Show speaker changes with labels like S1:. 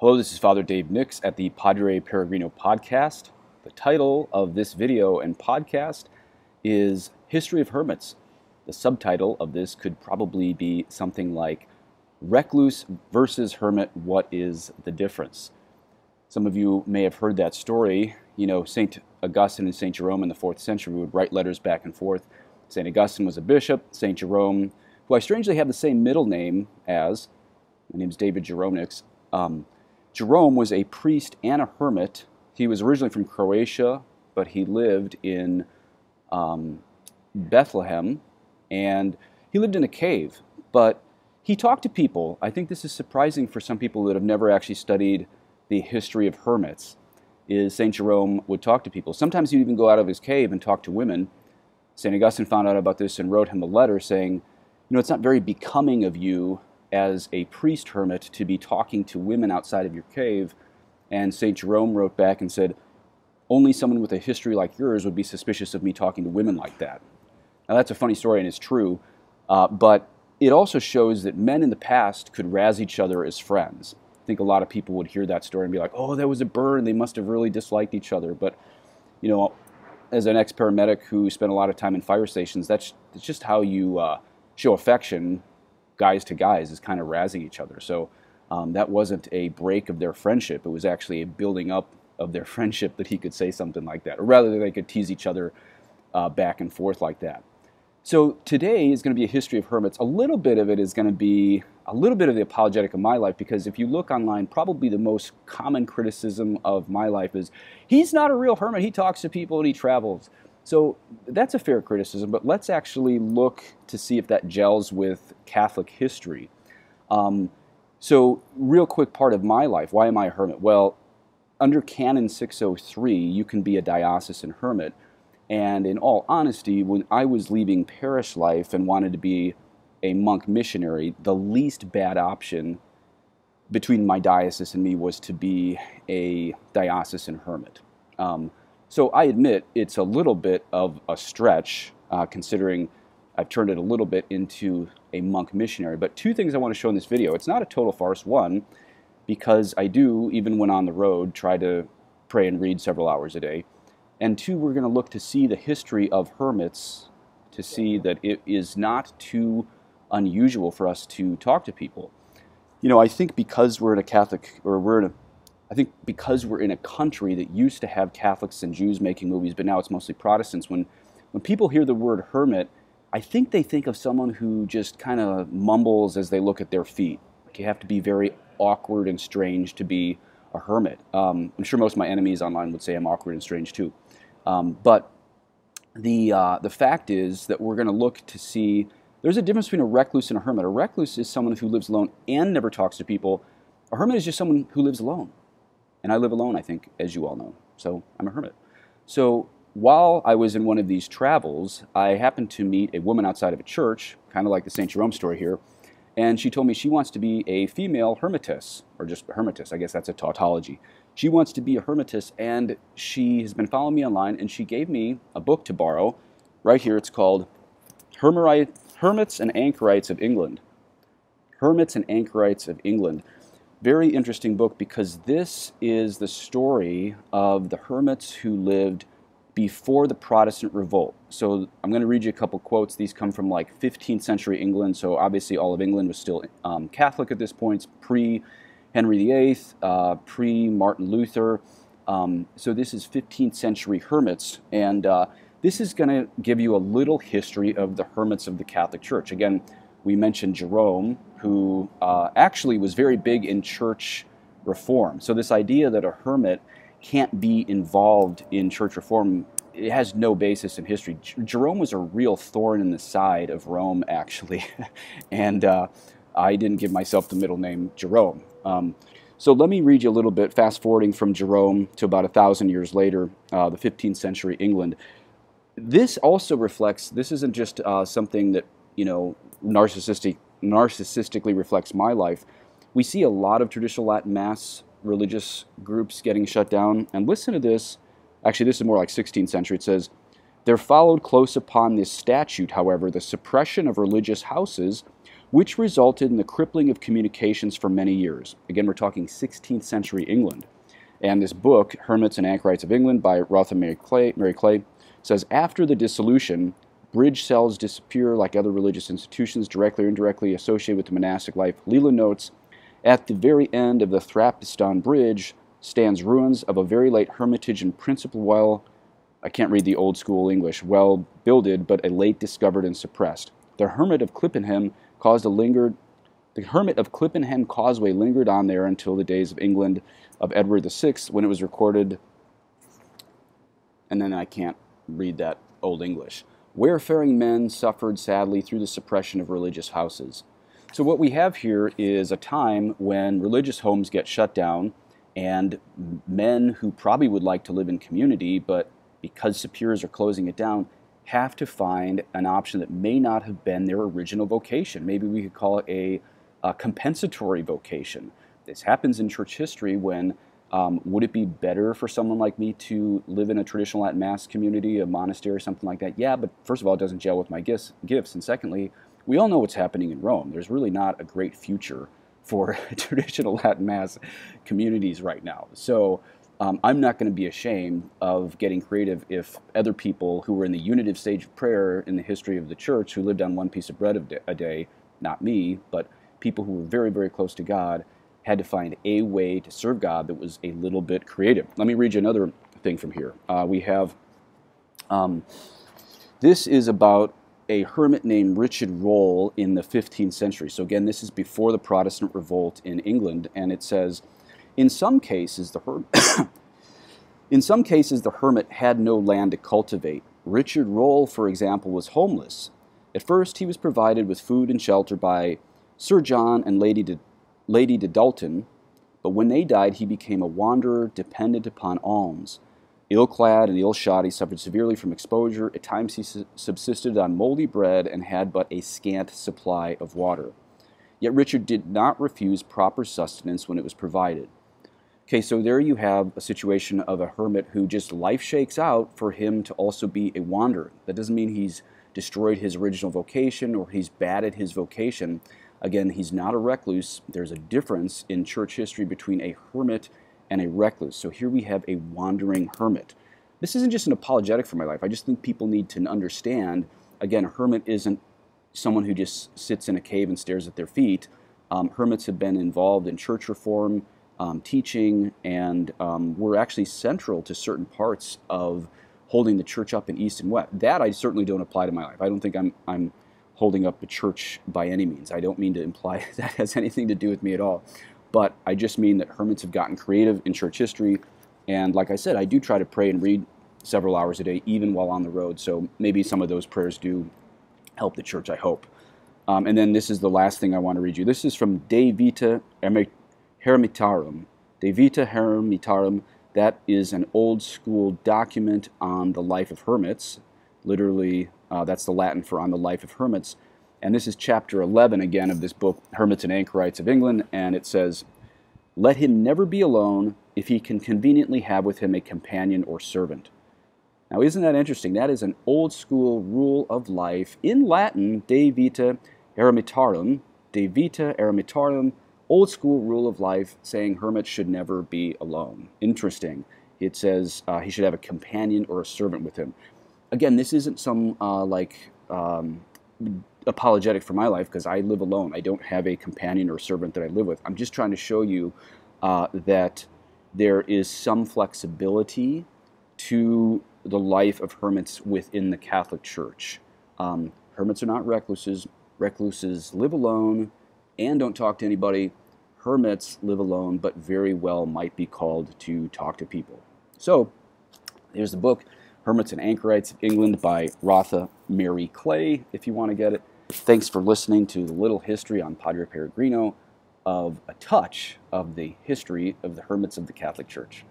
S1: Hello, this is Father Dave Nix at the Padre Peregrino podcast. The title of this video and podcast is History of Hermits. The subtitle of this could probably be something like Recluse versus Hermit What is the Difference? Some of you may have heard that story. You know, St. Augustine and St. Jerome in the fourth century would write letters back and forth. St. Augustine was a bishop, St. Jerome, who I strangely have the same middle name as, my name is David Jerome Nix. Um, Jerome was a priest and a hermit. He was originally from Croatia, but he lived in um, Bethlehem, and he lived in a cave. But he talked to people. I think this is surprising for some people that have never actually studied the history of hermits. Is Saint Jerome would talk to people. Sometimes he'd even go out of his cave and talk to women. Saint Augustine found out about this and wrote him a letter saying, "You know, it's not very becoming of you as a priest hermit to be talking to women outside of your cave. And St. Jerome wrote back and said, Only someone with a history like yours would be suspicious of me talking to women like that. Now, that's a funny story and it's true, uh, but it also shows that men in the past could razz each other as friends. I think a lot of people would hear that story and be like, oh, that was a burn. They must have really disliked each other. But, you know, as an ex paramedic who spent a lot of time in fire stations, that's, that's just how you uh, show affection guys to guys is kind of razzing each other. So um, that wasn't a break of their friendship. It was actually a building up of their friendship that he could say something like that, or rather, they could tease each other uh, back and forth like that. So today is going to be a history of hermits. A little bit of it is going to be a little bit of the apologetic of my life because if you look online, probably the most common criticism of my life is he's not a real hermit. He talks to people and he travels. So that's a fair criticism, but let's actually look to see if that gels with Catholic history. Um, so, real quick part of my life why am I a hermit? Well, under Canon 603, you can be a diocesan hermit. And in all honesty, when I was leaving parish life and wanted to be a monk missionary, the least bad option between my diocese and me was to be a diocesan hermit. Um, so I admit it's a little bit of a stretch, uh, considering I've turned it a little bit into a monk missionary. But two things I want to show in this video. It's not a total farce. One, because I do, even when on the road, try to pray and read several hours a day. And two, we're going to look to see the history of hermits to see that it is not too unusual for us to talk to people. You know, I think because we're in a Catholic, or we're in a I think because we're in a country that used to have Catholics and Jews making movies, but now it's mostly Protestants, when, when people hear the word hermit, I think they think of someone who just kind of mumbles as they look at their feet. Like you have to be very awkward and strange to be a hermit. Um, I'm sure most of my enemies online would say I'm awkward and strange too. Um, but the, uh, the fact is that we're going to look to see there's a difference between a recluse and a hermit. A recluse is someone who lives alone and never talks to people. A hermit is just someone who lives alone. And I live alone, I think, as you all know. So I'm a hermit. So while I was in one of these travels, I happened to meet a woman outside of a church, kind of like the St. Jerome story here, and she told me she wants to be a female hermitess, or just hermitess, I guess that's a tautology. She wants to be a hermitess, and she has been following me online, and she gave me a book to borrow. Right here, it's called Hermits and Anchorites of England. Hermits and Anchorites of England very interesting book because this is the story of the hermits who lived before the Protestant revolt. So I'm going to read you a couple quotes. These come from like 15th century England. So obviously all of England was still um, Catholic at this point, pre Henry VIII, uh, pre Martin Luther. Um, so this is 15th century hermits, and uh, this is going to give you a little history of the hermits of the Catholic Church. Again, we mentioned Jerome, who uh, actually was very big in church reform. So, this idea that a hermit can't be involved in church reform it has no basis in history. J- Jerome was a real thorn in the side of Rome, actually, and uh, I didn't give myself the middle name Jerome. Um, so let me read you a little bit, fast forwarding from Jerome to about a thousand years later, uh, the 15th century England. This also reflects, this isn't just uh, something that, you know, narcissistic, narcissistically reflects my life. We see a lot of traditional Latin Mass religious groups getting shut down. And listen to this. Actually, this is more like 16th century. It says, There followed close upon this statute, however, the suppression of religious houses which resulted in the crippling of communications for many years. Again, we're talking 16th century England. And this book, Hermits and Anchorites of England by Rotha Mary Clay, Mary Clay, says after the dissolution, bridge cells disappear like other religious institutions directly or indirectly associated with the monastic life. Leland notes, at the very end of the Thrapiston Bridge stands ruins of a very late hermitage and principal well, I can't read the old school English, well builded, but a late discovered and suppressed. The hermit of Chippenham caused a lingered the hermit of Chippenham Causeway lingered on there until the days of England of Edward VI, when it was recorded. And then I can't read that old English. Wayfaring men suffered sadly through the suppression of religious houses. So, what we have here is a time when religious homes get shut down, and men who probably would like to live in community, but because superiors are closing it down, have to find an option that may not have been their original vocation. Maybe we could call it a, a compensatory vocation. This happens in church history when um, would it be better for someone like me to live in a traditional Latin Mass community, a monastery, or something like that? Yeah, but first of all, it doesn't gel with my gifts. gifts. And secondly, we all know what's happening in Rome. There's really not a great future for traditional Latin Mass communities right now. So um, I'm not going to be ashamed of getting creative if other people who were in the unitive stage of prayer in the history of the church, who lived on one piece of bread a day, not me, but people who were very, very close to God, had to find a way to serve God that was a little bit creative. Let me read you another thing from here. Uh, we have um, this is about a hermit named Richard Rolle in the 15th century. So, again, this is before the Protestant revolt in England, and it says, in some cases, the hermit. In some cases, the hermit had no land to cultivate. Richard Rolle, for example, was homeless. At first, he was provided with food and shelter by Sir John and Lady de, Lady de Dalton, but when they died, he became a wanderer dependent upon alms. Ill clad and ill shod, he suffered severely from exposure. At times, he subsisted on moldy bread and had but a scant supply of water. Yet Richard did not refuse proper sustenance when it was provided. Okay, so there you have a situation of a hermit who just life shakes out for him to also be a wanderer. That doesn't mean he's destroyed his original vocation or he's bad at his vocation. Again, he's not a recluse. There's a difference in church history between a hermit and a recluse. So here we have a wandering hermit. This isn't just an apologetic for my life. I just think people need to understand again, a hermit isn't someone who just sits in a cave and stares at their feet. Um, hermits have been involved in church reform um, teaching, and um, were actually central to certain parts of holding the church up in East and West. That I certainly don't apply to my life. I don't think I'm, I'm holding up the church by any means. I don't mean to imply that has anything to do with me at all. But I just mean that hermits have gotten creative in church history. And like I said, I do try to pray and read several hours a day, even while on the road. So maybe some of those prayers do help the church, I hope. Um, and then this is the last thing I want to read you. This is from De Vita Hermitarum. De Vita Hermitarum, that is an old school document on the life of hermits. Literally, uh, that's the Latin for on the life of hermits. And this is chapter 11 again of this book, Hermits and Anchorites of England. And it says, Let him never be alone if he can conveniently have with him a companion or servant. Now, isn't that interesting? That is an old school rule of life in Latin, De Vita Eremitarum. De Vita Eremitarum old school rule of life saying hermits should never be alone. Interesting. It says uh, he should have a companion or a servant with him. Again, this isn't some uh, like um, apologetic for my life because I live alone. I don't have a companion or servant that I live with. I'm just trying to show you uh, that there is some flexibility to the life of hermits within the Catholic Church. Um, hermits are not recluses. Recluses live alone and don't talk to anybody hermits live alone, but very well might be called to talk to people. So, here's the book, Hermits and Anchorites of England by Rotha Mary Clay, if you want to get it. Thanks for listening to the little history on Padre Peregrino of a touch of the history of the hermits of the Catholic Church.